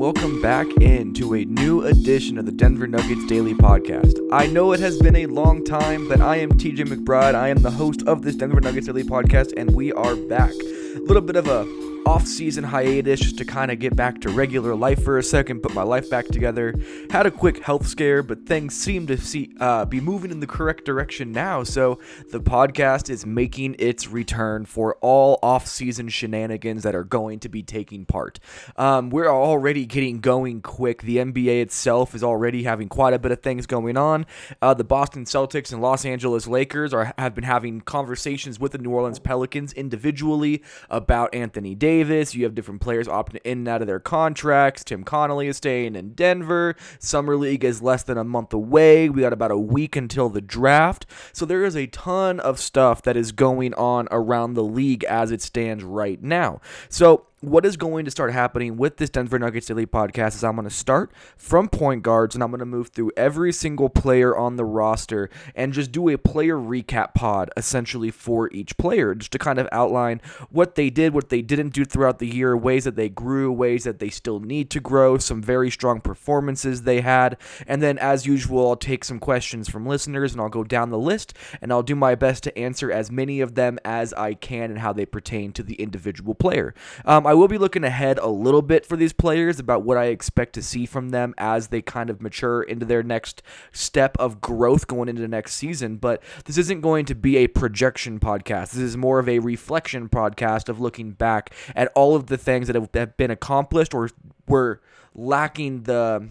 Welcome back into a new edition of the Denver Nuggets Daily Podcast. I know it has been a long time, but I am TJ McBride. I am the host of this Denver Nuggets Daily Podcast, and we are back. A little bit of a off-season hiatus just to kind of get back to regular life for a second, put my life back together. Had a quick health scare, but things seem to see uh, be moving in the correct direction now. So the podcast is making its return for all off-season shenanigans that are going to be taking part. Um, we're already getting going quick. The NBA itself is already having quite a bit of things going on. Uh, the Boston Celtics and Los Angeles Lakers are have been having conversations with the New Orleans Pelicans individually about Anthony Davis. Davis. You have different players opting in and out of their contracts. Tim Connolly is staying in Denver. Summer League is less than a month away. We got about a week until the draft. So there is a ton of stuff that is going on around the league as it stands right now. So what is going to start happening with this Denver Nuggets Daily podcast is I'm going to start from point guards and I'm going to move through every single player on the roster and just do a player recap pod essentially for each player just to kind of outline what they did, what they didn't do throughout the year, ways that they grew, ways that they still need to grow, some very strong performances they had. And then, as usual, I'll take some questions from listeners and I'll go down the list and I'll do my best to answer as many of them as I can and how they pertain to the individual player. Um, I will be looking ahead a little bit for these players about what I expect to see from them as they kind of mature into their next step of growth going into the next season. But this isn't going to be a projection podcast. This is more of a reflection podcast of looking back at all of the things that have been accomplished or were lacking the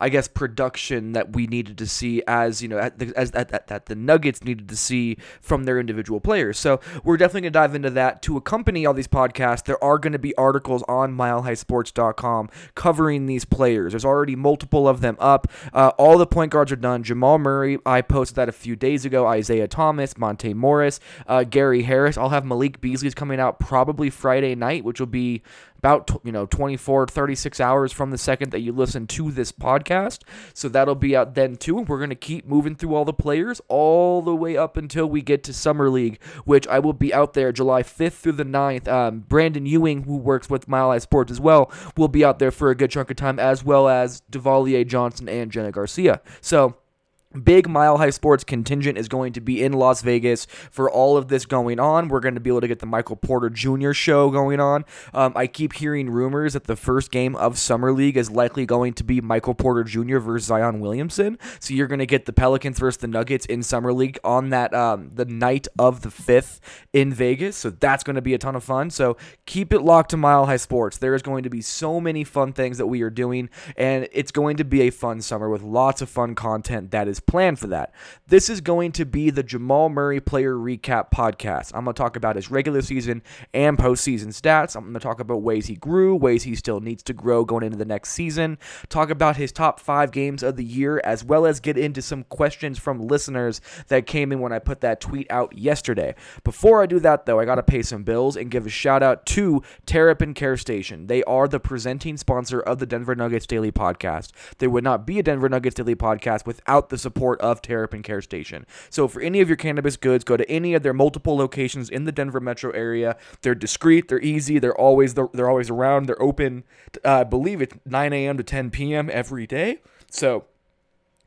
I guess, production that we needed to see as you know the, as that, that, the Nuggets needed to see from their individual players. So we're definitely gonna dive into that. To accompany all these podcasts, there are to be articles on MileHighSports.com covering these players. There's already multiple of them up. Uh, all the point guards are done. Jamal Murray, I posted that a few days ago. Isaiah Thomas, Monte Morris, uh, Gary Harris. I'll have Malik Beasley's coming out probably Friday night, which will be about you know 24 36 hours from the second that you listen to this podcast. So that'll be out then too. We're going to keep moving through all the players all the way up until we get to summer league which i will be out there july 5th through the 9th um, brandon ewing who works with mile high sports as well will be out there for a good chunk of time as well as devalier johnson and jenna garcia. So Big Mile High Sports contingent is going to be in Las Vegas for all of this going on. We're going to be able to get the Michael Porter Jr. show going on. Um, I keep hearing rumors that the first game of Summer League is likely going to be Michael Porter Jr. versus Zion Williamson. So you're going to get the Pelicans versus the Nuggets in Summer League on that um, the night of the fifth in Vegas. So that's going to be a ton of fun. So keep it locked to Mile High Sports. There is going to be so many fun things that we are doing, and it's going to be a fun summer with lots of fun content that is plan for that. This is going to be the Jamal Murray player recap podcast. I'm going to talk about his regular season and postseason stats. I'm going to talk about ways he grew, ways he still needs to grow going into the next season, talk about his top five games of the year, as well as get into some questions from listeners that came in when I put that tweet out yesterday. Before I do that, though, I got to pay some bills and give a shout out to Terrapin Care Station. They are the presenting sponsor of the Denver Nuggets Daily Podcast. There would not be a Denver Nuggets Daily Podcast without the support support of Terrapin Care Station. So for any of your cannabis goods, go to any of their multiple locations in the Denver metro area. They're discreet, they're easy, they're always they're, always around. They're open, uh, I believe it's 9 a.m. to 10 p.m. every day. So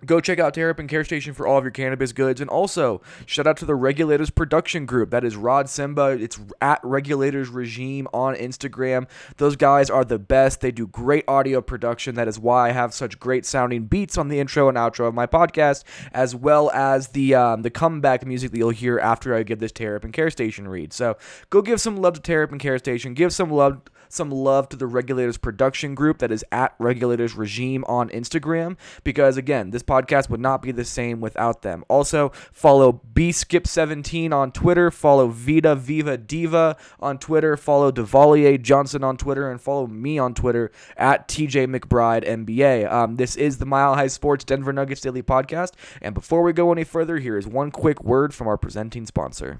Go check out Terrapin Care Station for all of your cannabis goods. And also, shout out to the Regulators Production Group. That is Rod Simba. It's at Regulators Regime on Instagram. Those guys are the best. They do great audio production. That is why I have such great sounding beats on the intro and outro of my podcast, as well as the um, the comeback music that you'll hear after I give this Terrapin Care Station read. So go give some love to Terrapin Care Station. Give some love some love to the Regulators Production Group that is at Regulators Regime on Instagram because again, this podcast would not be the same without them. Also, follow bskip17 on Twitter, follow Vita Viva Diva on Twitter, follow Devalier Johnson on Twitter, and follow me on Twitter at TJ McBride NBA. Um, this is the Mile High Sports Denver Nuggets Daily Podcast, and before we go any further, here is one quick word from our presenting sponsor.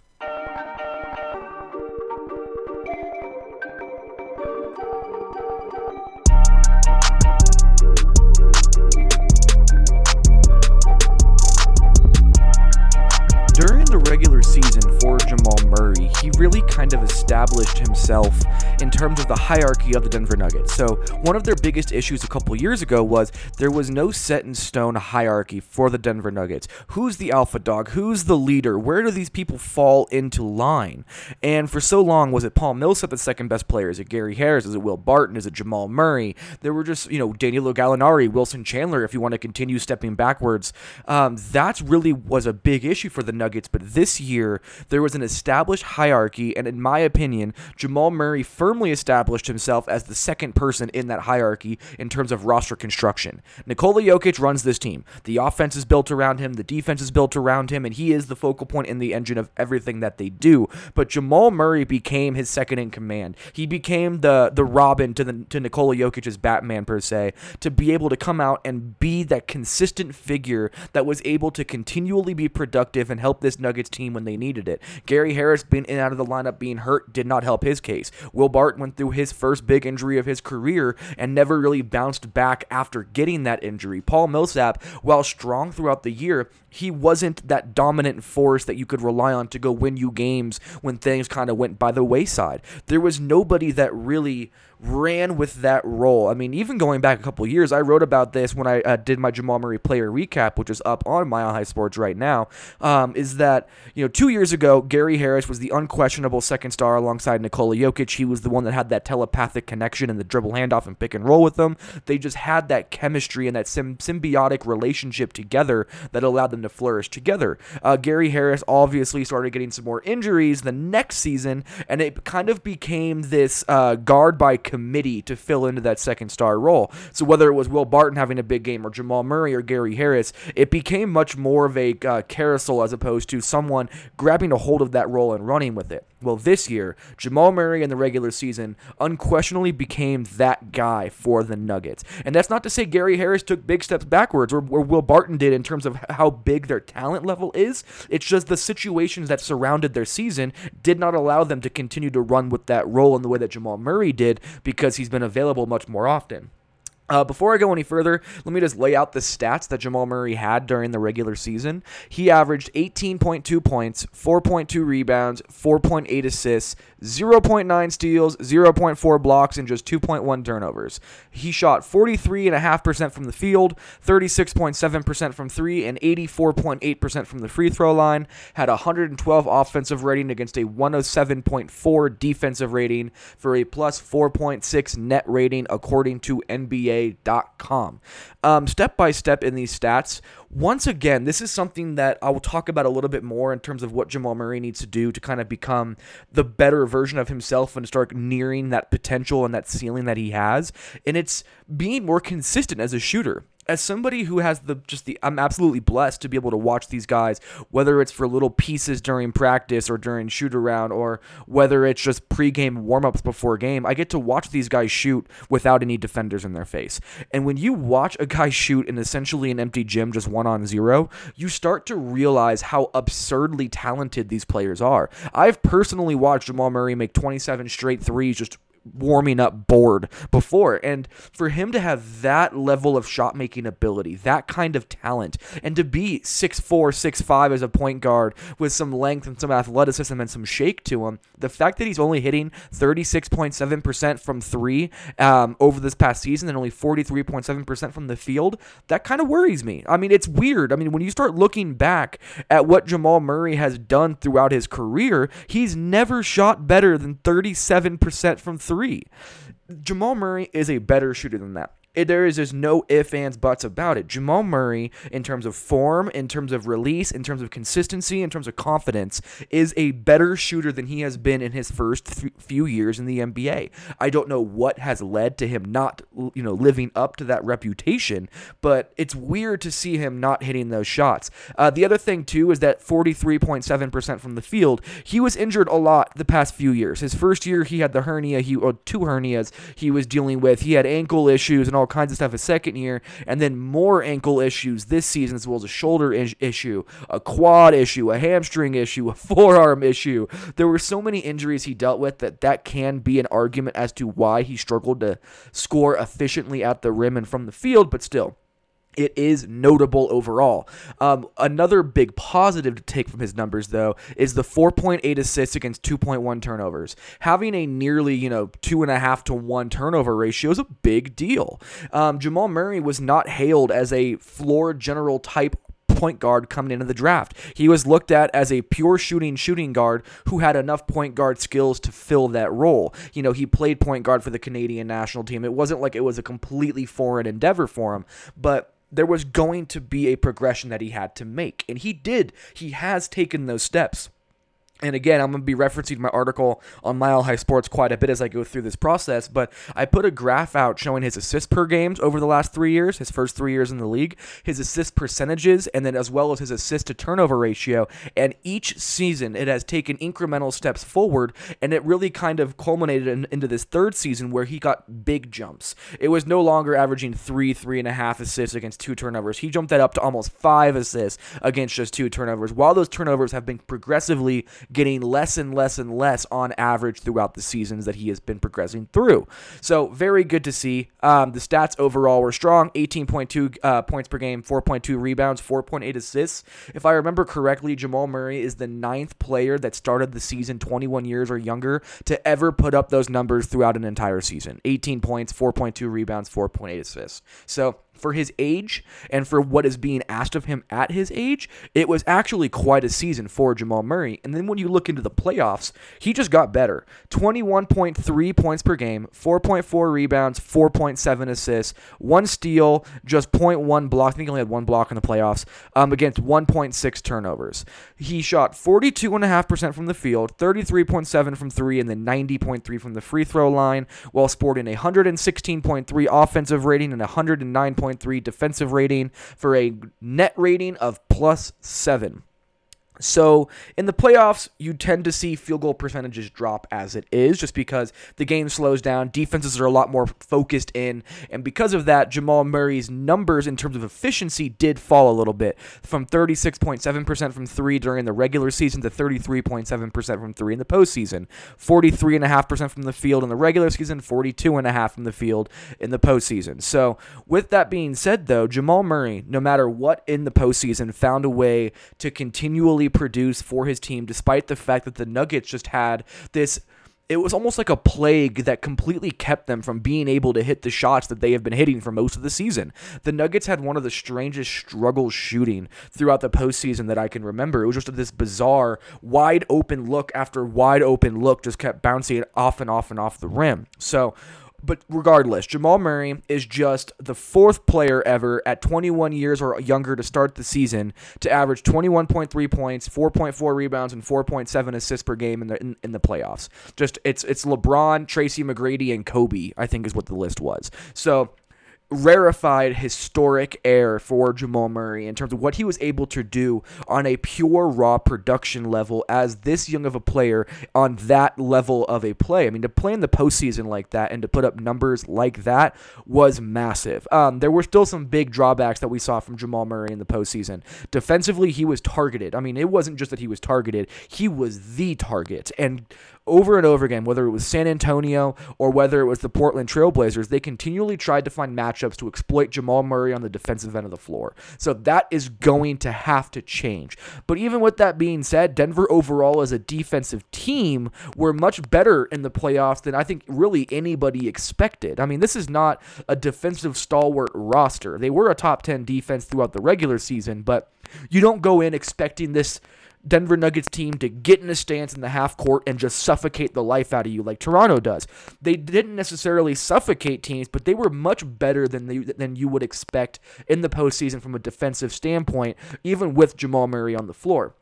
he really kind of established himself in terms of the hierarchy of the Denver Nuggets. So, one of their biggest issues a couple years ago was there was no set in stone hierarchy for the Denver Nuggets. Who's the alpha dog? Who's the leader? Where do these people fall into line? And for so long, was it Paul Millsap the second best player? Is it Gary Harris? Is it Will Barton? Is it Jamal Murray? There were just, you know, Danilo Gallinari, Wilson Chandler, if you want to continue stepping backwards. Um, that really was a big issue for the Nuggets. But this year, there was an established hierarchy, and in my opinion, Jamal Murray firmly established himself as the second person in that hierarchy in terms of roster construction. Nikola Jokic runs this team. The offense is built around him, the defense is built around him, and he is the focal point in the engine of everything that they do. But Jamal Murray became his second in command. He became the the Robin to the to Nikola Jokic's Batman per se, to be able to come out and be that consistent figure that was able to continually be productive and help this Nuggets team when they needed it. Gary Harris being in and out of the lineup being hurt did not help his case. Will Barton went through his first big injury of his career and never really bounced back after getting that injury. Paul Millsap, while strong throughout the year, he wasn't that dominant force that you could rely on to go win you games when things kind of went by the wayside. There was nobody that really ran with that role. I mean, even going back a couple years, I wrote about this when I uh, did my Jamal Murray player recap, which is up on Mile High Sports right now. Um, is that you know two years ago, Gary Harris was the unquestionable second star alongside Nikola Jokic. He was the one that had that telepathic connection and the dribble handoff and pick and roll with them. They just had that chemistry and that sim- symbiotic relationship together that allowed them to flourish together. Uh, Gary Harris obviously started getting some more injuries the next season, and it kind of became this uh, guard by committee to fill into that second star role. So whether it was Will Barton having a big game or Jamal Murray or Gary Harris, it became much more of a uh, carousel as opposed to someone grabbing a hold of that role and running with it. Well, this year, Jamal Murray in the regular season unquestionably became that guy for the Nuggets. And that's not to say Gary Harris took big steps backwards or, or Will Barton did in terms of how big their talent level is. It's just the situations that surrounded their season did not allow them to continue to run with that role in the way that Jamal Murray did because he's been available much more often. Uh, before I go any further, let me just lay out the stats that Jamal Murray had during the regular season. He averaged 18.2 points, 4.2 rebounds, 4.8 assists, 0.9 steals, 0.4 blocks, and just 2.1 turnovers. He shot 43.5% from the field, 36.7% from three, and 84.8% from the free throw line. Had 112 offensive rating against a 107.4 defensive rating for a plus 4.6 net rating according to NBA NBA.com. Um, step by step in these stats, once again, this is something that I will talk about a little bit more in terms of what Jamal Murray needs to do to kind of become the better version of himself and start nearing that potential and that ceiling that he has. And it's being more consistent as a shooter as somebody who has the just the I'm absolutely blessed to be able to watch these guys, whether it's for little pieces during practice or during shoot around, or whether it's just pregame warm-ups before game. I get to watch these guys shoot without any defenders in their face. And when you watch a guy shoot in essentially an empty gym just one on zero, you start to realize how absurdly talented these players are. I've personally watched Jamal Murray make 27 straight threes just warming up board before. And for him to have that level of shot making ability, that kind of talent, and to be 6'4, 6'5 as a point guard with some length and some athleticism and some shake to him, the fact that he's only hitting 36.7% from three um, over this past season and only 43.7% from the field, that kind of worries me. I mean, it's weird. I mean, when you start looking back at what Jamal Murray has done throughout his career, he's never shot better than 37% from three. Jamal Murray is a better shooter than that. It, there is just no ifs, ands, buts about it. Jamal Murray, in terms of form, in terms of release, in terms of consistency, in terms of confidence, is a better shooter than he has been in his first th- few years in the NBA. I don't know what has led to him not, you know, living up to that reputation, but it's weird to see him not hitting those shots. Uh, the other thing too is that 43.7% from the field, he was injured a lot the past few years. His first year, he had the hernia, he or two hernias he was dealing with. He had ankle issues and all all kinds of stuff his second year, and then more ankle issues this season, as well as a shoulder is- issue, a quad issue, a hamstring issue, a forearm issue. There were so many injuries he dealt with that that can be an argument as to why he struggled to score efficiently at the rim and from the field, but still it is notable overall. Um, another big positive to take from his numbers, though, is the 4.8 assists against 2.1 turnovers. Having a nearly, you know, two and a half to one turnover ratio is a big deal. Um, Jamal Murray was not hailed as a floor general type point guard coming into the draft. He was looked at as a pure shooting shooting guard who had enough point guard skills to fill that role. You know, he played point guard for the Canadian national team. It wasn't like it was a completely foreign endeavor for him, but there was going to be a progression that he had to make. And he did. He has taken those steps. And again, I'm going to be referencing my article on Mile High Sports quite a bit as I go through this process, but I put a graph out showing his assist per games over the last three years, his first three years in the league, his assist percentages, and then as well as his assist to turnover ratio. And each season, it has taken incremental steps forward, and it really kind of culminated in, into this third season where he got big jumps. It was no longer averaging three, three and a half assists against two turnovers. He jumped that up to almost five assists against just two turnovers, while those turnovers have been progressively getting less and less and less on average throughout the seasons that he has been progressing through. So, very good to see. Um, the stats overall were strong 18.2 uh, points per game, 4.2 rebounds, 4.8 assists. If I remember correctly, Jamal Murray is the ninth player that started the season 21 years or younger to ever put up those numbers throughout an entire season 18 points, 4.2 rebounds, 4.8 assists. So, for his age and for what is being asked of him at his age, it was actually quite a season for Jamal Murray. And then when you look into the playoffs, he just got better 21.3 points per game, 4.4 rebounds, 4.7 assists, one steal, just 0.1 block. I think he only had one block in the playoffs um, against 1.6 turnovers. He shot 42.5% from the field, 33.7 from three, and then 90.3 from the free throw line, while sporting a 116.3 offensive rating and 109. 9.3 defensive rating for a net rating of plus 7. So in the playoffs, you tend to see field goal percentages drop as it is, just because the game slows down. Defenses are a lot more focused in, and because of that, Jamal Murray's numbers in terms of efficiency did fall a little bit from 36.7% from three during the regular season to 33.7% from three in the postseason, 43.5% from the field in the regular season, 42.5% from the field in the postseason. So with that being said, though, Jamal Murray, no matter what in the postseason, found a way to continually produce for his team, despite the fact that the Nuggets just had this. It was almost like a plague that completely kept them from being able to hit the shots that they have been hitting for most of the season. The Nuggets had one of the strangest struggles shooting throughout the postseason that I can remember. It was just this bizarre, wide open look after wide open look just kept bouncing off and off and off the rim. So, but regardless, Jamal Murray is just the fourth player ever at 21 years or younger to start the season to average 21.3 points, 4.4 rebounds, and 4.7 assists per game in the in, in the playoffs. Just it's it's LeBron, Tracy McGrady, and Kobe. I think is what the list was. So rarefied historic air for Jamal Murray in terms of what he was able to do on a pure raw production level as this young of a player on that level of a play. I mean, to play in the postseason like that and to put up numbers like that was massive. Um, there were still some big drawbacks that we saw from Jamal Murray in the postseason. Defensively, he was targeted. I mean, it wasn't just that he was targeted, he was the target. And over and over again, whether it was San Antonio or whether it was the Portland Trailblazers, they continually tried to find matchups to exploit Jamal Murray on the defensive end of the floor. So that is going to have to change. But even with that being said, Denver overall as a defensive team were much better in the playoffs than I think really anybody expected. I mean, this is not a defensive stalwart roster. They were a top 10 defense throughout the regular season, but you don't go in expecting this Denver Nuggets team to get in a stance in the half court and just suffocate the life out of you like Toronto does. They didn't necessarily suffocate teams, but they were much better than they, than you would expect in the postseason from a defensive standpoint, even with Jamal Murray on the floor.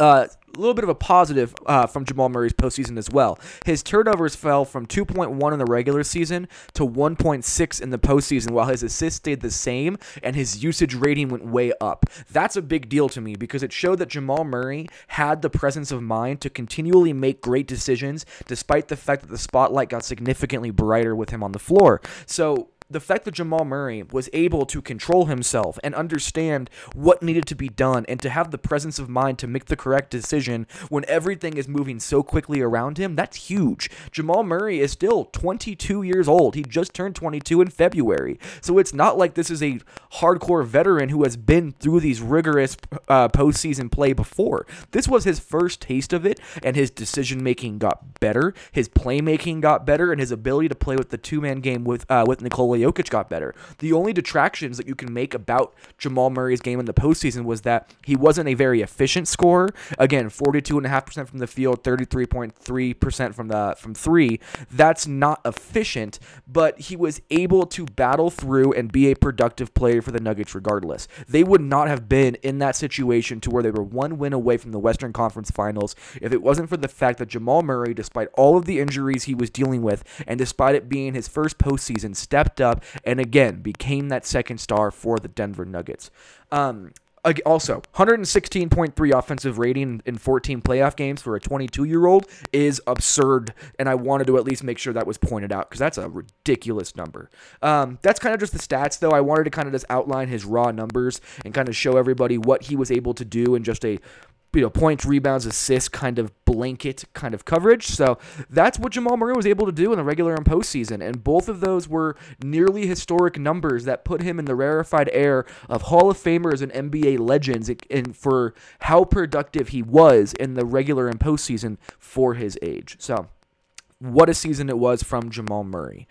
Uh, a little bit of a positive uh, from Jamal Murray's postseason as well. His turnovers fell from 2.1 in the regular season to 1.6 in the postseason, while his assists stayed the same and his usage rating went way up. That's a big deal to me because it showed that Jamal Murray had the presence of mind to continually make great decisions despite the fact that the spotlight got significantly brighter with him on the floor. So, the fact that Jamal Murray was able to control himself and understand what needed to be done and to have the presence of mind to make the correct decision when everything is moving so quickly around him, that's huge. Jamal Murray is still 22 years old. He just turned 22 in February. So it's not like this is a hardcore veteran who has been through these rigorous uh, postseason play before. This was his first taste of it, and his decision making got better, his playmaking got better, and his ability to play with the two man game with uh, with Jokic got better. The only detractions that you can make about Jamal Murray's game in the postseason was that he wasn't a very efficient scorer. Again, 42.5% from the field, 33.3% from the from three. That's not efficient, but he was able to battle through and be a productive player for the Nuggets regardless. They would not have been in that situation to where they were one win away from the Western Conference Finals if it wasn't for the fact that Jamal Murray, despite all of the injuries he was dealing with, and despite it being his first postseason, stepped up up and again became that second star for the Denver Nuggets. Um, also, 116.3 offensive rating in 14 playoff games for a 22 year old is absurd. And I wanted to at least make sure that was pointed out because that's a ridiculous number. Um, that's kind of just the stats, though. I wanted to kind of just outline his raw numbers and kind of show everybody what he was able to do in just a you know, points, rebounds, assists kind of blanket kind of coverage. So that's what Jamal Murray was able to do in the regular and postseason. And both of those were nearly historic numbers that put him in the rarefied air of Hall of Famers and NBA legends and for how productive he was in the regular and postseason for his age. So what a season it was from Jamal Murray.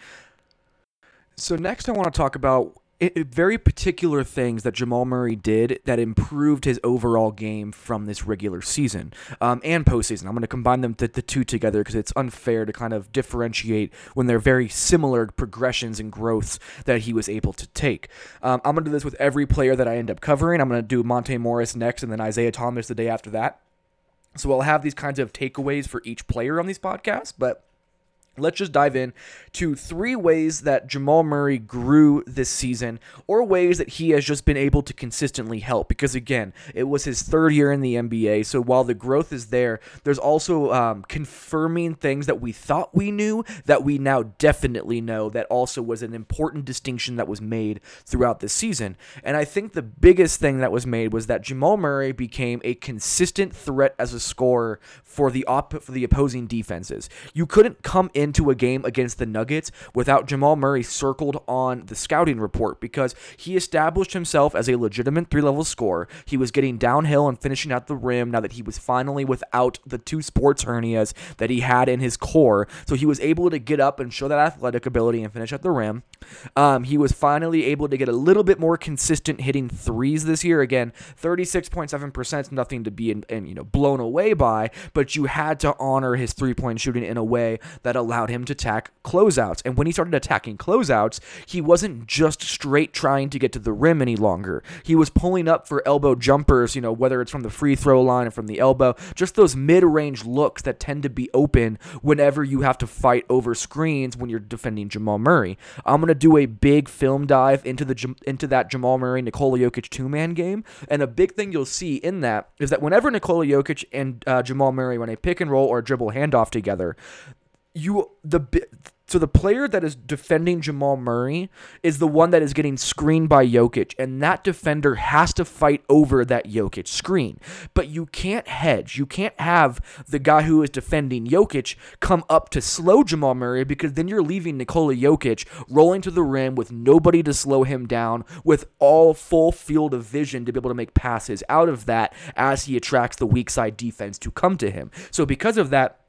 So next I want to talk about it, very particular things that Jamal Murray did that improved his overall game from this regular season um, and postseason. I'm going to combine them the, the two together because it's unfair to kind of differentiate when they're very similar progressions and growths that he was able to take. Um, I'm going to do this with every player that I end up covering. I'm going to do Monte Morris next and then Isaiah Thomas the day after that. So I'll have these kinds of takeaways for each player on these podcasts, but Let's just dive in to three ways that Jamal Murray grew this season, or ways that he has just been able to consistently help. Because again, it was his third year in the NBA, so while the growth is there, there's also um, confirming things that we thought we knew that we now definitely know. That also was an important distinction that was made throughout the season. And I think the biggest thing that was made was that Jamal Murray became a consistent threat as a scorer for the op- for the opposing defenses. You couldn't come in into a game against the Nuggets without Jamal Murray circled on the scouting report because he established himself as a legitimate three level scorer. He was getting downhill and finishing at the rim now that he was finally without the two sports hernias that he had in his core. So he was able to get up and show that athletic ability and finish at the rim. Um, he was finally able to get a little bit more consistent hitting threes this year. Again, 36.7% is nothing to be in, in, you know blown away by, but you had to honor his three point shooting in a way that allowed allowed him to attack closeouts. And when he started attacking closeouts, he wasn't just straight trying to get to the rim any longer. He was pulling up for elbow jumpers, you know, whether it's from the free throw line or from the elbow, just those mid range looks that tend to be open whenever you have to fight over screens when you're defending Jamal Murray. I'm going to do a big film dive into the into that Jamal Murray Nikola Jokic two man game. And a big thing you'll see in that is that whenever Nikola Jokic and uh, Jamal Murray run a pick and roll or dribble handoff together, you the So the player that is defending Jamal Murray is the one that is getting screened by Jokic, and that defender has to fight over that Jokic screen. But you can't hedge. You can't have the guy who is defending Jokic come up to slow Jamal Murray because then you're leaving Nikola Jokic rolling to the rim with nobody to slow him down, with all full field of vision to be able to make passes out of that as he attracts the weak side defense to come to him. So because of that,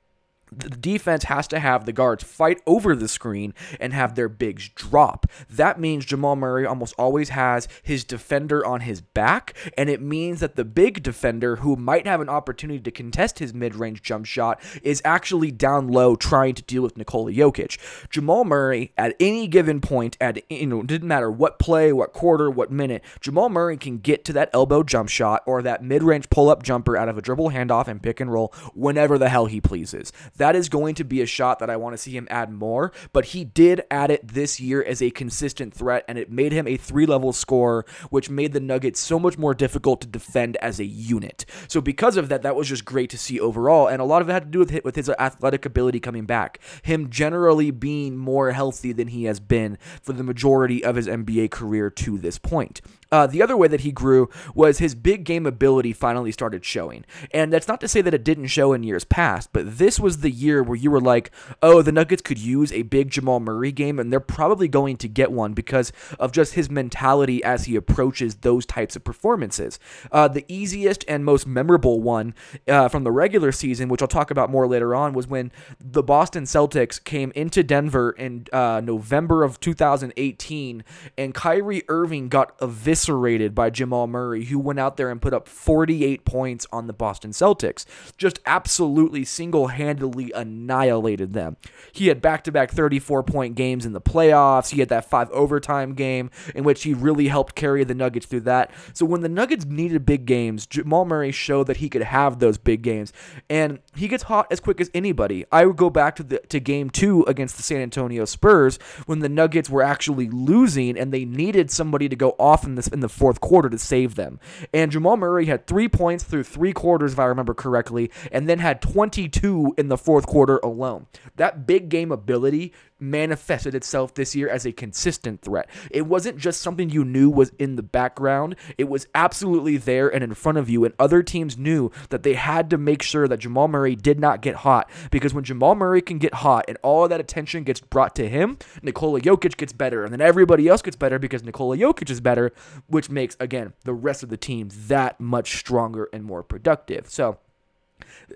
the defense has to have the guards fight over the screen and have their bigs drop. That means Jamal Murray almost always has his defender on his back, and it means that the big defender who might have an opportunity to contest his mid range jump shot is actually down low trying to deal with Nikola Jokic. Jamal Murray, at any given point, at you know, didn't matter what play, what quarter, what minute, Jamal Murray can get to that elbow jump shot or that mid range pull up jumper out of a dribble handoff and pick and roll whenever the hell he pleases. That is going to be a shot that I want to see him add more, but he did add it this year as a consistent threat, and it made him a three level scorer, which made the Nuggets so much more difficult to defend as a unit. So, because of that, that was just great to see overall, and a lot of it had to do with, with his athletic ability coming back. Him generally being more healthy than he has been for the majority of his NBA career to this point. Uh, the other way that he grew was his big game ability finally started showing. And that's not to say that it didn't show in years past, but this was the year where you were like, oh, the Nuggets could use a big Jamal Murray game, and they're probably going to get one because of just his mentality as he approaches those types of performances. Uh, the easiest and most memorable one uh, from the regular season, which I'll talk about more later on, was when the Boston Celtics came into Denver in uh, November of 2018, and Kyrie Irving got eviscerated eviscerated by Jamal Murray, who went out there and put up 48 points on the Boston Celtics. Just absolutely single handedly annihilated them. He had back to back 34 point games in the playoffs. He had that five overtime game in which he really helped carry the Nuggets through that. So when the Nuggets needed big games, Jamal Murray showed that he could have those big games. And he gets hot as quick as anybody. I would go back to the to game two against the San Antonio Spurs when the Nuggets were actually losing and they needed somebody to go off in this in the fourth quarter to save them. And Jamal Murray had three points through three quarters, if I remember correctly, and then had 22 in the fourth quarter alone. That big game ability manifested itself this year as a consistent threat. It wasn't just something you knew was in the background, it was absolutely there and in front of you. And other teams knew that they had to make sure that Jamal Murray did not get hot because when Jamal Murray can get hot and all of that attention gets brought to him, Nikola Jokic gets better. And then everybody else gets better because Nikola Jokic is better, which makes, again, the rest of the team that much stronger and more productive. So,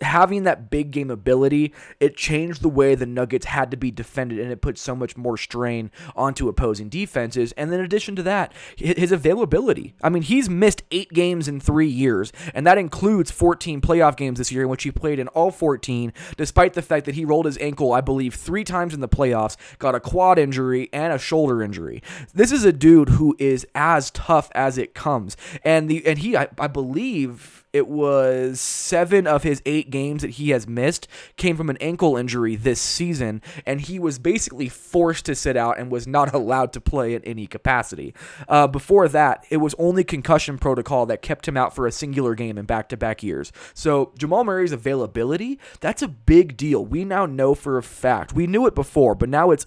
having that big game ability, it changed the way the Nuggets had to be defended and it put so much more strain onto opposing defenses. And then in addition to that, his availability. I mean, he's missed eight games in three years, and that includes 14 playoff games this year in which he played in all 14, despite the fact that he rolled his ankle, I believe, three times in the playoffs, got a quad injury and a shoulder injury. This is a dude who is as tough as it comes. And the and he I, I believe it was seven of his eight games that he has missed came from an ankle injury this season, and he was basically forced to sit out and was not allowed to play in any capacity. Uh, before that, it was only concussion protocol that kept him out for a singular game in back to back years. So Jamal Murray's availability, that's a big deal. We now know for a fact. We knew it before, but now it's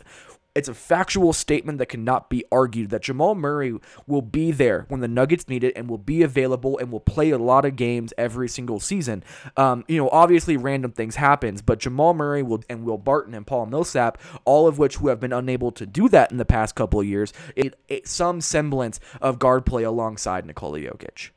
it's a factual statement that cannot be argued that Jamal Murray will be there when the Nuggets need it and will be available and will play a lot of games every single season. Um, you know, obviously random things happens, but Jamal Murray will and Will Barton and Paul Millsap, all of which who have been unable to do that in the past couple of years, it, it some semblance of guard play alongside Nikola Jokic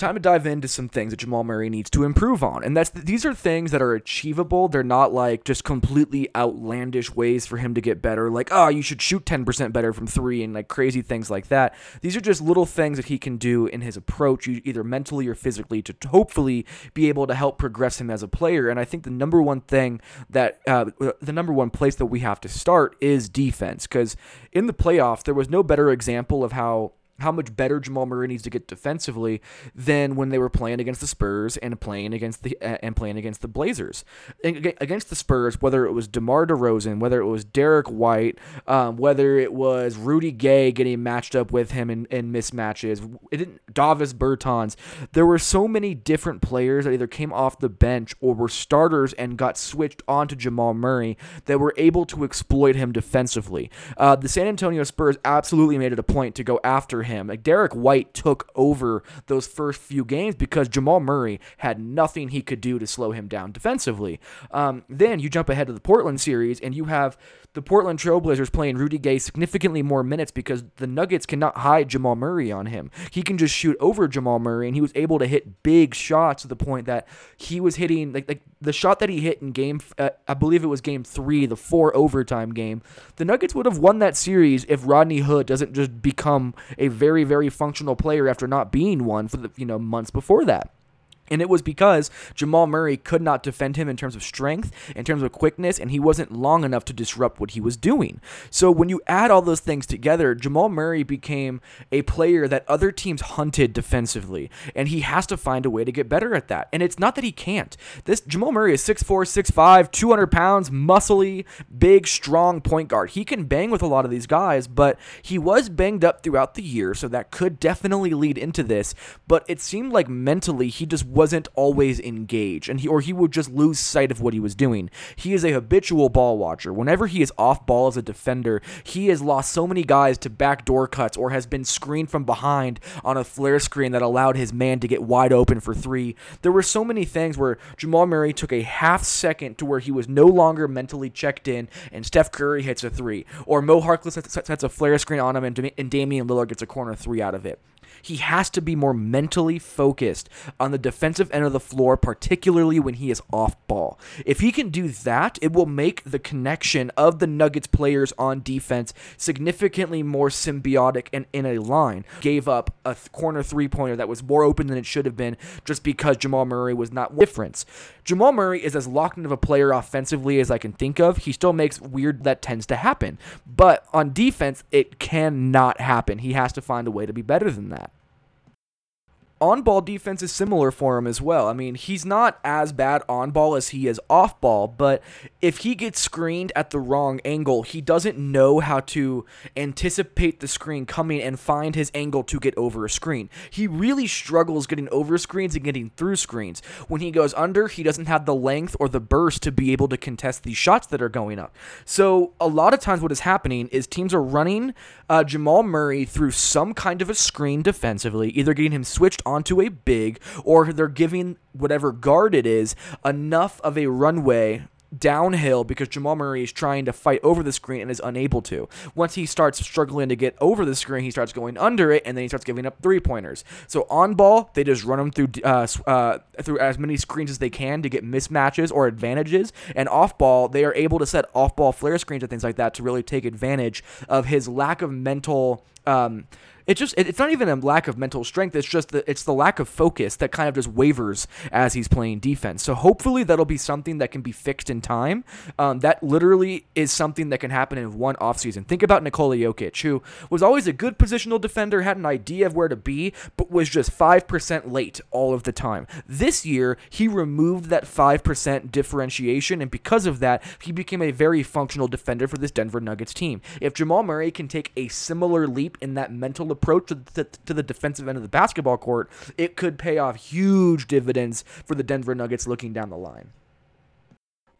time to dive into some things that Jamal Murray needs to improve on. And that's these are things that are achievable. They're not like just completely outlandish ways for him to get better, like, oh, you should shoot 10% better from three and like crazy things like that. These are just little things that he can do in his approach, either mentally or physically, to hopefully be able to help progress him as a player. And I think the number one thing that uh, the number one place that we have to start is defense. Because in the playoff, there was no better example of how how much better Jamal Murray needs to get defensively than when they were playing against the Spurs and playing against the uh, and playing against the Blazers. Against the Spurs, whether it was DeMar DeRozan, whether it was Derrick White, um, whether it was Rudy Gay getting matched up with him in, in mismatches, it didn't, Davis Bertans, there were so many different players that either came off the bench or were starters and got switched onto Jamal Murray that were able to exploit him defensively. Uh, the San Antonio Spurs absolutely made it a point to go after him him. Like Derrick White took over those first few games because Jamal Murray had nothing he could do to slow him down defensively. Um, then you jump ahead to the Portland series and you have the Portland Trailblazers playing Rudy Gay significantly more minutes because the Nuggets cannot hide Jamal Murray on him. He can just shoot over Jamal Murray, and he was able to hit big shots to the point that he was hitting like like the shot that he hit in game, uh, I believe it was game three, the four overtime game. The Nuggets would have won that series if Rodney Hood doesn't just become a very very functional player after not being one for the you know months before that. And it was because Jamal Murray could not defend him in terms of strength, in terms of quickness, and he wasn't long enough to disrupt what he was doing. So when you add all those things together, Jamal Murray became a player that other teams hunted defensively, and he has to find a way to get better at that. And it's not that he can't. This Jamal Murray is 6'4, 6'5, 200 pounds, muscly, big, strong point guard. He can bang with a lot of these guys, but he was banged up throughout the year, so that could definitely lead into this. But it seemed like mentally he just wasn't always engaged, and he or he would just lose sight of what he was doing. He is a habitual ball watcher. Whenever he is off ball as a defender, he has lost so many guys to backdoor cuts or has been screened from behind on a flare screen that allowed his man to get wide open for three. There were so many things where Jamal Murray took a half second to where he was no longer mentally checked in, and Steph Curry hits a three, or Mo Harkless sets a flare screen on him, and, and Damian Lillard gets a corner three out of it. He has to be more mentally focused on the defensive end of the floor, particularly when he is off ball. If he can do that, it will make the connection of the Nuggets players on defense significantly more symbiotic and in a line. Gave up a corner three pointer that was more open than it should have been just because Jamal Murray was not difference. Jamal Murray is as locked into a player offensively as I can think of. He still makes weird that tends to happen. But on defense, it cannot happen. He has to find a way to be better than that on ball defense is similar for him as well. I mean, he's not as bad on ball as he is off ball, but if he gets screened at the wrong angle, he doesn't know how to anticipate the screen coming and find his angle to get over a screen. He really struggles getting over screens and getting through screens. When he goes under, he doesn't have the length or the burst to be able to contest these shots that are going up. So, a lot of times, what is happening is teams are running uh, Jamal Murray through some kind of a screen defensively, either getting him switched onto a big, or they're giving whatever guard it is enough of a runway downhill because Jamal Murray is trying to fight over the screen and is unable to. Once he starts struggling to get over the screen, he starts going under it, and then he starts giving up three pointers. So on ball, they just run him through uh, uh, through as many screens as they can to get mismatches or advantages. And off ball, they are able to set off ball flare screens and things like that to really take advantage of his lack of mental. Um, it's just it's not even a lack of mental strength. It's just that it's the lack of focus that kind of just wavers as he's playing defense. So hopefully that'll be something that can be fixed in time. Um, that literally is something that can happen in one offseason. Think about Nikola Jokic, who was always a good positional defender, had an idea of where to be, but was just five percent late all of the time. This year he removed that five percent differentiation, and because of that, he became a very functional defender for this Denver Nuggets team. If Jamal Murray can take a similar leap in that mental approach to the, to the defensive end of the basketball court, it could pay off huge dividends for the Denver Nuggets looking down the line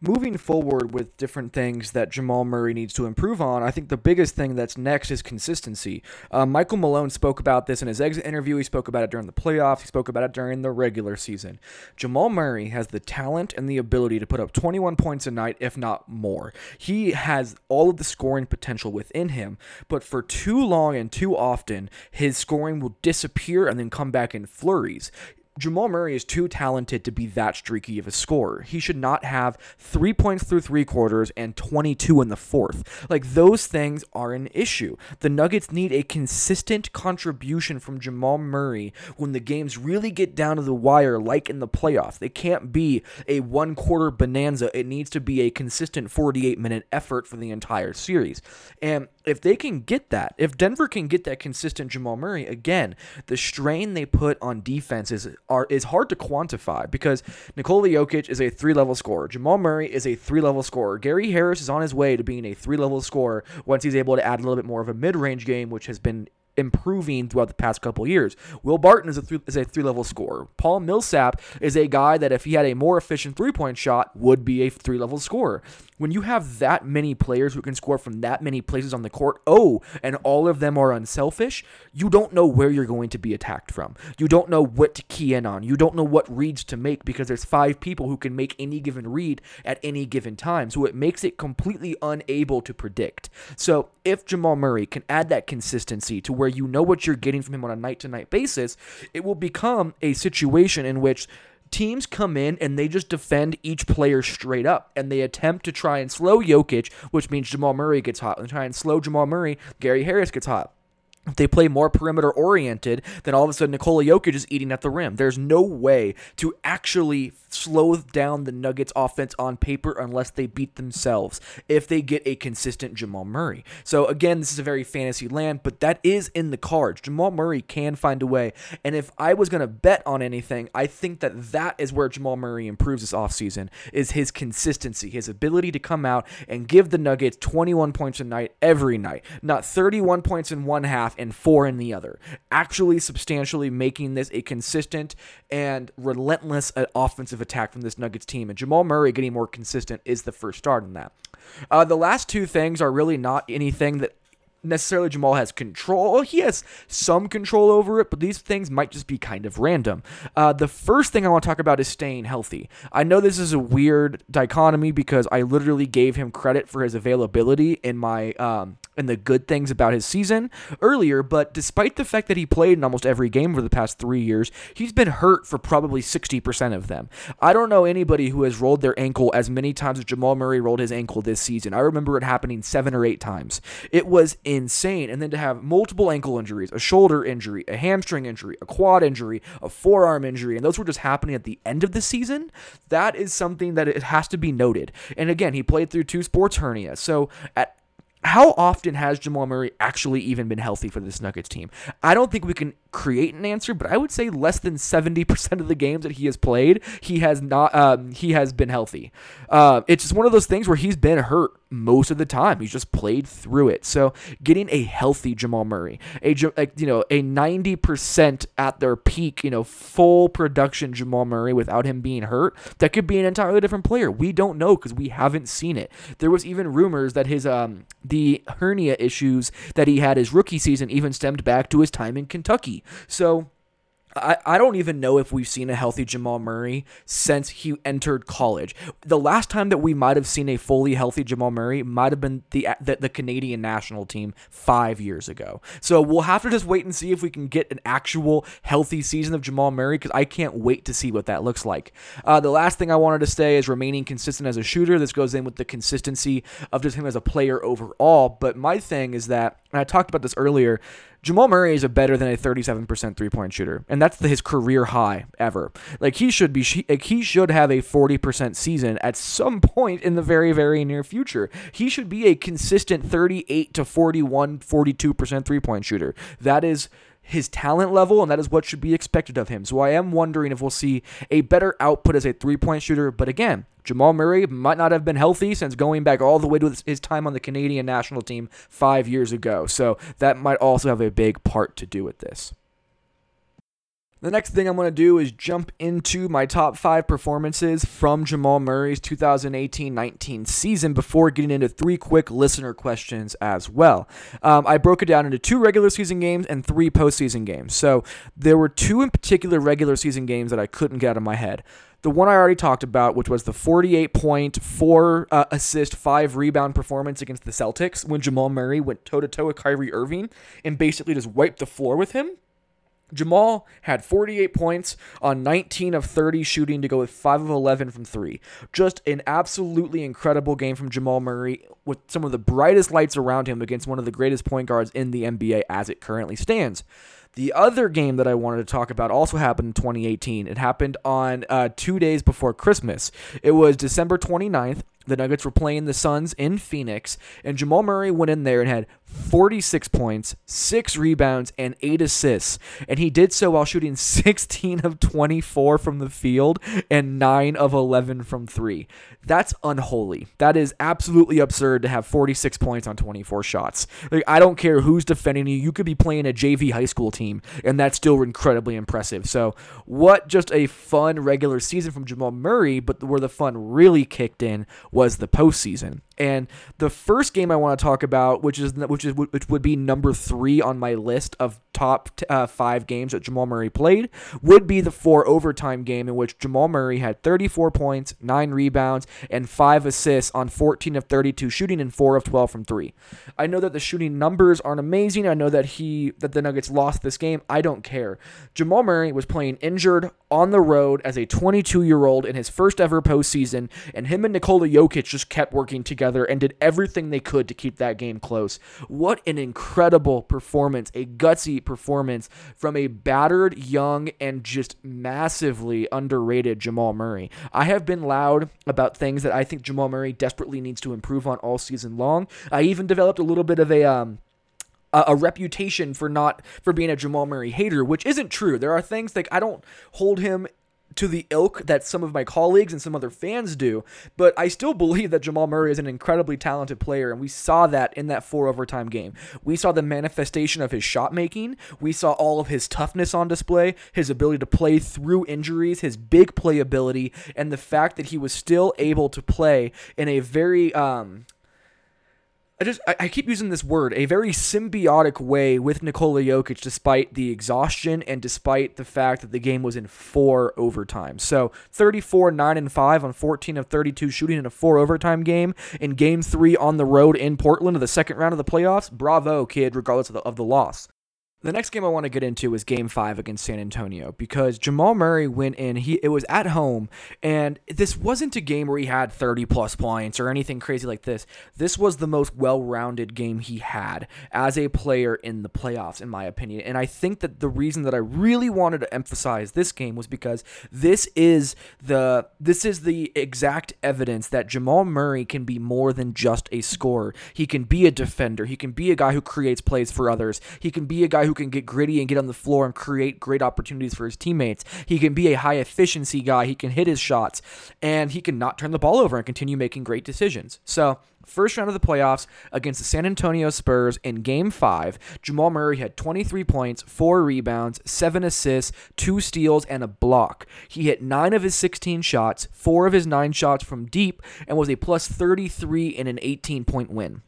moving forward with different things that Jamal Murray needs to improve on, I think the biggest thing that's next is consistency. Uh, Michael Malone spoke about this in his exit interview. He spoke about it during the playoffs. He spoke about it during the regular season. Jamal Murray has the talent and the ability to put up 21 points a night, if not more. He has all of the scoring potential within him, but for too long and too often, his scoring will disappear and then come back in flurries. Jamal Murray is too talented to be that streaky of a scorer. He should not have three points through three quarters and 22 in the fourth. Like, those things are an issue. The Nuggets need a consistent contribution from Jamal Murray when the games really get down to the wire, like in the playoffs. They can't be a one quarter bonanza. It needs to be a consistent 48 minute effort for the entire series. And if they can get that, if Denver can get that consistent Jamal Murray, again, the strain they put on defense is, are, is hard to quantify because Nikola Jokic is a three level scorer. Jamal Murray is a three level scorer. Gary Harris is on his way to being a three level scorer once he's able to add a little bit more of a mid range game, which has been improving throughout the past couple years. Will Barton is a is a three level scorer. Paul Millsap is a guy that if he had a more efficient three point shot would be a three level scorer. When you have that many players who can score from that many places on the court, oh, and all of them are unselfish, you don't know where you're going to be attacked from. You don't know what to key in on. You don't know what reads to make because there's five people who can make any given read at any given time. So it makes it completely unable to predict. So if Jamal Murray can add that consistency to where you know what you're getting from him on a night to night basis, it will become a situation in which teams come in and they just defend each player straight up and they attempt to try and slow Jokic, which means Jamal Murray gets hot. And try and slow Jamal Murray, Gary Harris gets hot. If they play more perimeter oriented, then all of a sudden Nikola Jokic is eating at the rim. There's no way to actually slow down the Nuggets offense on paper unless they beat themselves if they get a consistent Jamal Murray. So again, this is a very fantasy land, but that is in the cards. Jamal Murray can find a way. And if I was going to bet on anything, I think that that is where Jamal Murray improves this offseason is his consistency, his ability to come out and give the Nuggets 21 points a night every night, not 31 points in one half and 4 in the other. Actually substantially making this a consistent and relentless uh, offensive attack from this Nuggets team. And Jamal Murray getting more consistent is the first start in that. Uh, the last two things are really not anything that necessarily Jamal has control. He has some control over it, but these things might just be kind of random. Uh, the first thing I want to talk about is staying healthy. I know this is a weird dichotomy because I literally gave him credit for his availability in my um, and the good things about his season earlier, but despite the fact that he played in almost every game for the past three years, he's been hurt for probably 60% of them. I don't know anybody who has rolled their ankle as many times as Jamal Murray rolled his ankle this season. I remember it happening seven or eight times. It was insane. And then to have multiple ankle injuries, a shoulder injury, a hamstring injury, a quad injury, a forearm injury, and those were just happening at the end of the season, that is something that it has to be noted. And again, he played through two sports hernia. So at how often has Jamal Murray actually even been healthy for this Nuggets team? I don't think we can create an answer, but I would say less than 70% of the games that he has played, he has not um, he has been healthy. Uh, it's just one of those things where he's been hurt most of the time. He's just played through it. So getting a healthy Jamal Murray, a you know a 90% at their peak, you know full production Jamal Murray without him being hurt, that could be an entirely different player. We don't know because we haven't seen it. There was even rumors that his um the hernia issues that he had his rookie season even stemmed back to his time in Kentucky. So I, I don't even know if we've seen a healthy Jamal Murray since he entered college. The last time that we might have seen a fully healthy Jamal Murray might have been the, the, the Canadian national team five years ago. So we'll have to just wait and see if we can get an actual healthy season of Jamal Murray because I can't wait to see what that looks like. Uh, the last thing I wanted to say is remaining consistent as a shooter. This goes in with the consistency of just him as a player overall. But my thing is that, and I talked about this earlier, Jamal Murray is a better than a 37% three point shooter, and that's the, his career high ever. Like he should be, like he should have a 40% season at some point in the very, very near future. He should be a consistent 38 to 41, 42% three point shooter. That is his talent level, and that is what should be expected of him. So I am wondering if we'll see a better output as a three point shooter. But again, Jamal Murray might not have been healthy since going back all the way to his time on the Canadian national team five years ago. So that might also have a big part to do with this. The next thing I'm going to do is jump into my top five performances from Jamal Murray's 2018 19 season before getting into three quick listener questions as well. Um, I broke it down into two regular season games and three postseason games. So there were two in particular regular season games that I couldn't get out of my head. The one I already talked about, which was the 48 point, four uh, assist, five rebound performance against the Celtics when Jamal Murray went toe to toe with Kyrie Irving and basically just wiped the floor with him. Jamal had 48 points on 19 of 30 shooting to go with 5 of 11 from 3. Just an absolutely incredible game from Jamal Murray with some of the brightest lights around him against one of the greatest point guards in the NBA as it currently stands. The other game that I wanted to talk about also happened in 2018. It happened on uh, two days before Christmas. It was December 29th. The Nuggets were playing the Suns in Phoenix, and Jamal Murray went in there and had 46 points, 6 rebounds, and 8 assists. And he did so while shooting 16 of 24 from the field and 9 of 11 from 3. That's unholy. That is absolutely absurd to have 46 points on 24 shots. Like I don't care who's defending you. You could be playing a JV high school team and that's still incredibly impressive. So, what just a fun regular season from Jamal Murray, but where the fun really kicked in was the postseason. And the first game I want to talk about, which is which is which would be number three on my list of top uh, five games that Jamal Murray played, would be the four overtime game in which Jamal Murray had 34 points, nine rebounds, and five assists on 14 of 32 shooting and four of 12 from three. I know that the shooting numbers aren't amazing. I know that he that the Nuggets lost this game. I don't care. Jamal Murray was playing injured on the road as a 22 year old in his first ever postseason, and him and Nikola Jokic just kept working together and did everything they could to keep that game close. What an incredible performance, a gutsy performance from a battered, young, and just massively underrated Jamal Murray. I have been loud about things that I think Jamal Murray desperately needs to improve on all season long. I even developed a little bit of a um, a reputation for not for being a Jamal Murray hater, which isn't true. There are things like I don't hold him to the ilk that some of my colleagues and some other fans do, but I still believe that Jamal Murray is an incredibly talented player, and we saw that in that four overtime game. We saw the manifestation of his shot making, we saw all of his toughness on display, his ability to play through injuries, his big playability, and the fact that he was still able to play in a very um, I just I, keep using this word a very symbiotic way with Nikola Jokic, despite the exhaustion and despite the fact that the game was in four overtime. So 34, nine and five on 14 of 32 shooting in a four overtime game in Game Three on the road in Portland of the second round of the playoffs. Bravo, kid, regardless of the, of the loss. The next game I want to get into is game five against San Antonio because Jamal Murray went in. He it was at home, and this wasn't a game where he had 30 plus points or anything crazy like this. This was the most well-rounded game he had as a player in the playoffs, in my opinion. And I think that the reason that I really wanted to emphasize this game was because this is the this is the exact evidence that Jamal Murray can be more than just a scorer. He can be a defender. He can be a guy who creates plays for others. He can be a guy who who can get gritty and get on the floor and create great opportunities for his teammates. He can be a high efficiency guy. He can hit his shots and he can not turn the ball over and continue making great decisions. So, First round of the playoffs against the San Antonio Spurs in game five, Jamal Murray had 23 points, four rebounds, seven assists, two steals, and a block. He hit nine of his 16 shots, four of his nine shots from deep, and was a plus 33 in an 18 point win.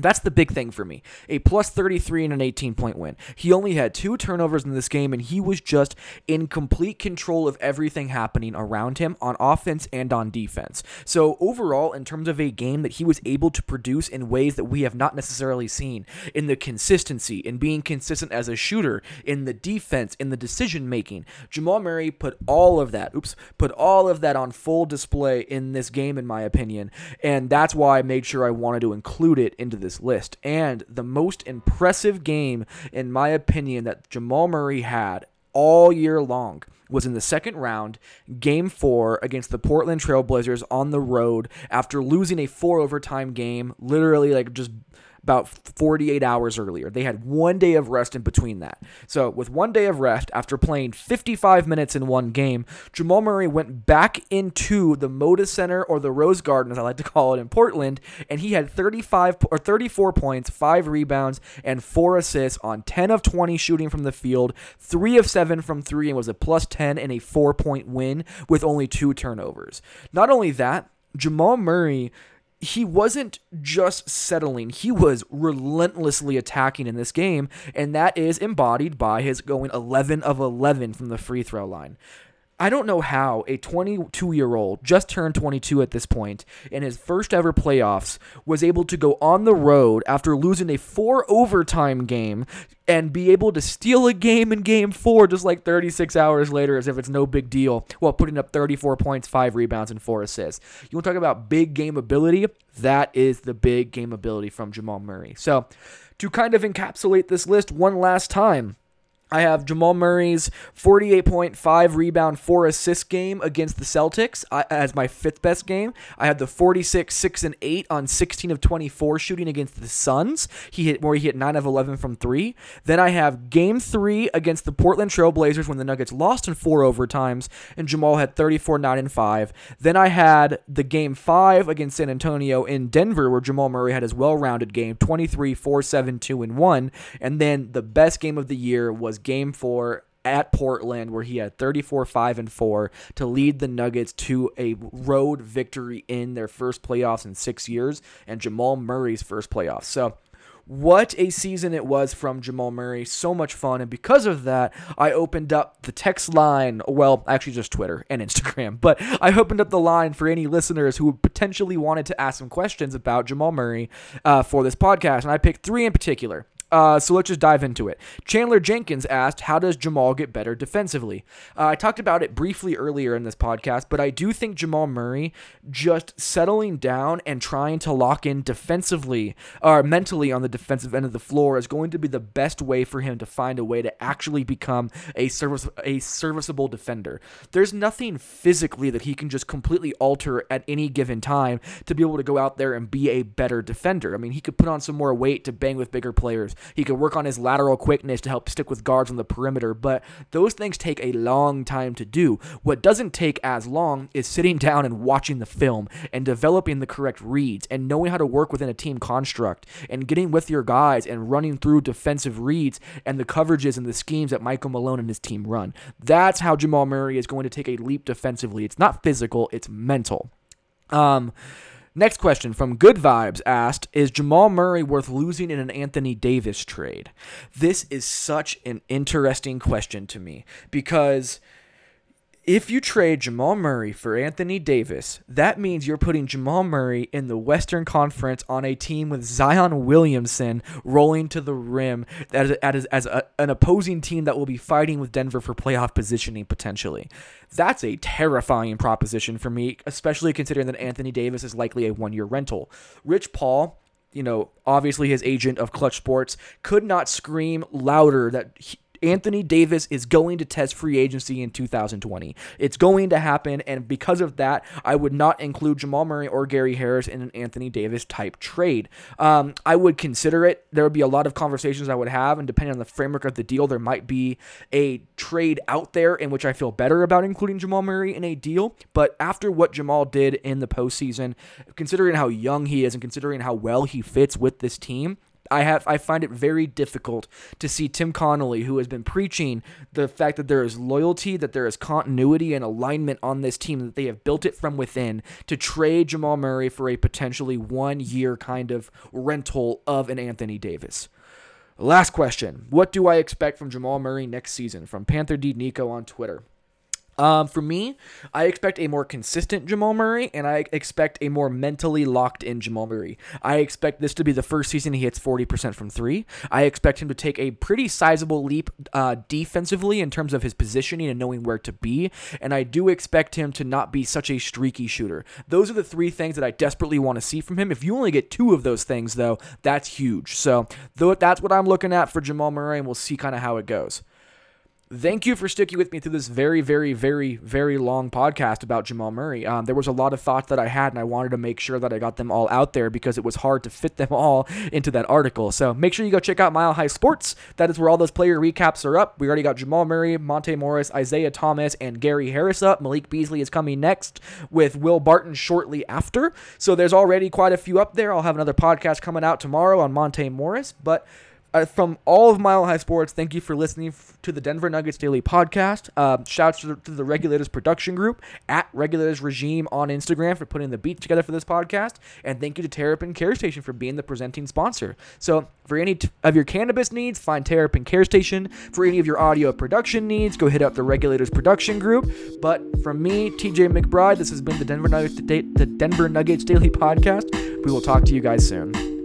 That's the big thing for me. A plus 33 and an 18 point win. He only had two turnovers in this game, and he was just in complete control of everything happening around him on offense and on defense. So, overall, in terms of a game that he was able to produce in ways that we have not necessarily seen, in the consistency, in being consistent as a shooter, in the defense, in the decision making, Jamal Murray put all of that, oops, put all of that on full display in this game, in my opinion. And that's why I made sure I wanted to include it into the this list. And the most impressive game, in my opinion, that Jamal Murray had all year long was in the second round, game four against the Portland Trailblazers on the road after losing a four overtime game, literally like just about 48 hours earlier. They had one day of rest in between that. So, with one day of rest, after playing 55 minutes in one game, Jamal Murray went back into the Moda Center or the Rose Garden, as I like to call it in Portland, and he had 35 or 34 points, five rebounds, and four assists on 10 of 20 shooting from the field, three of seven from three, and was a plus 10 in a four point win with only two turnovers. Not only that, Jamal Murray he wasn't just settling, he was relentlessly attacking in this game, and that is embodied by his going 11 of 11 from the free throw line. I don't know how a 22 year old, just turned 22 at this point, in his first ever playoffs, was able to go on the road after losing a four overtime game and be able to steal a game in game four just like 36 hours later as if it's no big deal while putting up 34 points, five rebounds, and four assists. You want to talk about big game ability? That is the big game ability from Jamal Murray. So, to kind of encapsulate this list one last time, I have Jamal Murray's 48.5 rebound, 4 assist game against the Celtics as my fifth best game. I had the 46, 6 and 8 on 16 of 24 shooting against the Suns. He hit where he hit 9 of 11 from 3. Then I have game 3 against the Portland Trailblazers when the Nuggets lost in 4 overtimes and Jamal had 34, 9 and 5. Then I had the game 5 against San Antonio in Denver where Jamal Murray had his well-rounded game, 23, 4, 7, 2 and 1. And then the best game of the year was was game four at Portland, where he had 34, 5, and 4 to lead the Nuggets to a road victory in their first playoffs in six years and Jamal Murray's first playoffs. So, what a season it was from Jamal Murray. So much fun. And because of that, I opened up the text line. Well, actually, just Twitter and Instagram. But I opened up the line for any listeners who potentially wanted to ask some questions about Jamal Murray uh, for this podcast. And I picked three in particular. Uh, so let's just dive into it. Chandler Jenkins asked, How does Jamal get better defensively? Uh, I talked about it briefly earlier in this podcast, but I do think Jamal Murray just settling down and trying to lock in defensively or mentally on the defensive end of the floor is going to be the best way for him to find a way to actually become a service a serviceable defender. There's nothing physically that he can just completely alter at any given time to be able to go out there and be a better defender. I mean, he could put on some more weight to bang with bigger players. He could work on his lateral quickness to help stick with guards on the perimeter, but those things take a long time to do. What doesn't take as long is sitting down and watching the film and developing the correct reads and knowing how to work within a team construct and getting with your guys and running through defensive reads and the coverages and the schemes that Michael Malone and his team run. That's how Jamal Murray is going to take a leap defensively. It's not physical, it's mental. Um, Next question from Good Vibes asked Is Jamal Murray worth losing in an Anthony Davis trade? This is such an interesting question to me because if you trade Jamal Murray for Anthony Davis, that means you're putting Jamal Murray in the Western Conference on a team with Zion Williamson rolling to the rim as, as, as a, an opposing team that will be fighting with Denver for playoff positioning potentially. That's a terrifying proposition for me, especially considering that Anthony Davis is likely a one year rental. Rich Paul you know, obviously his agent of Clutch Sports, could not scream louder that Anthony Davis is going to test free agency in 2020. It's going to happen, and because of that, I would not include Jamal Murray or Gary Harris in an Anthony Davis type trade. Um, I would consider it. There would be a lot of conversations I would have, and depending on the framework of the deal, there might be a trade out there in which I feel better about including Jamal Murray in a deal. But after what Jamal did in the postseason, considering how young he is and considering how well he fits with this team, I have I find it very difficult to see Tim Connolly, who has been preaching the fact that there is loyalty, that there is continuity and alignment on this team, that they have built it from within, to trade Jamal Murray for a potentially one year kind of rental of an Anthony Davis. Last question. What do I expect from Jamal Murray next season? From Panther D Nico on Twitter. Um, for me, I expect a more consistent Jamal Murray, and I expect a more mentally locked in Jamal Murray. I expect this to be the first season he hits 40% from three. I expect him to take a pretty sizable leap uh, defensively in terms of his positioning and knowing where to be, and I do expect him to not be such a streaky shooter. Those are the three things that I desperately want to see from him. If you only get two of those things, though, that's huge. So, that's what I'm looking at for Jamal Murray, and we'll see kind of how it goes. Thank you for sticking with me through this very, very, very, very long podcast about Jamal Murray. Um, there was a lot of thoughts that I had, and I wanted to make sure that I got them all out there because it was hard to fit them all into that article. So make sure you go check out Mile High Sports. That is where all those player recaps are up. We already got Jamal Murray, Monte Morris, Isaiah Thomas, and Gary Harris up. Malik Beasley is coming next with Will Barton shortly after. So there's already quite a few up there. I'll have another podcast coming out tomorrow on Monte Morris, but uh, from all of Mile High Sports, thank you for listening f- to the Denver Nuggets Daily Podcast. Uh, shouts to the, to the, Regulators Production Group at Regulators Regime on Instagram for putting the beat together for this podcast. And thank you to Terrapin Care Station for being the presenting sponsor. So, for any t- of your cannabis needs, find Terrapin Care Station. For any of your audio production needs, go hit up the Regulators Production Group. But from me, TJ McBride, this has been the Denver Nuggets, the Denver Nuggets Daily Podcast. We will talk to you guys soon.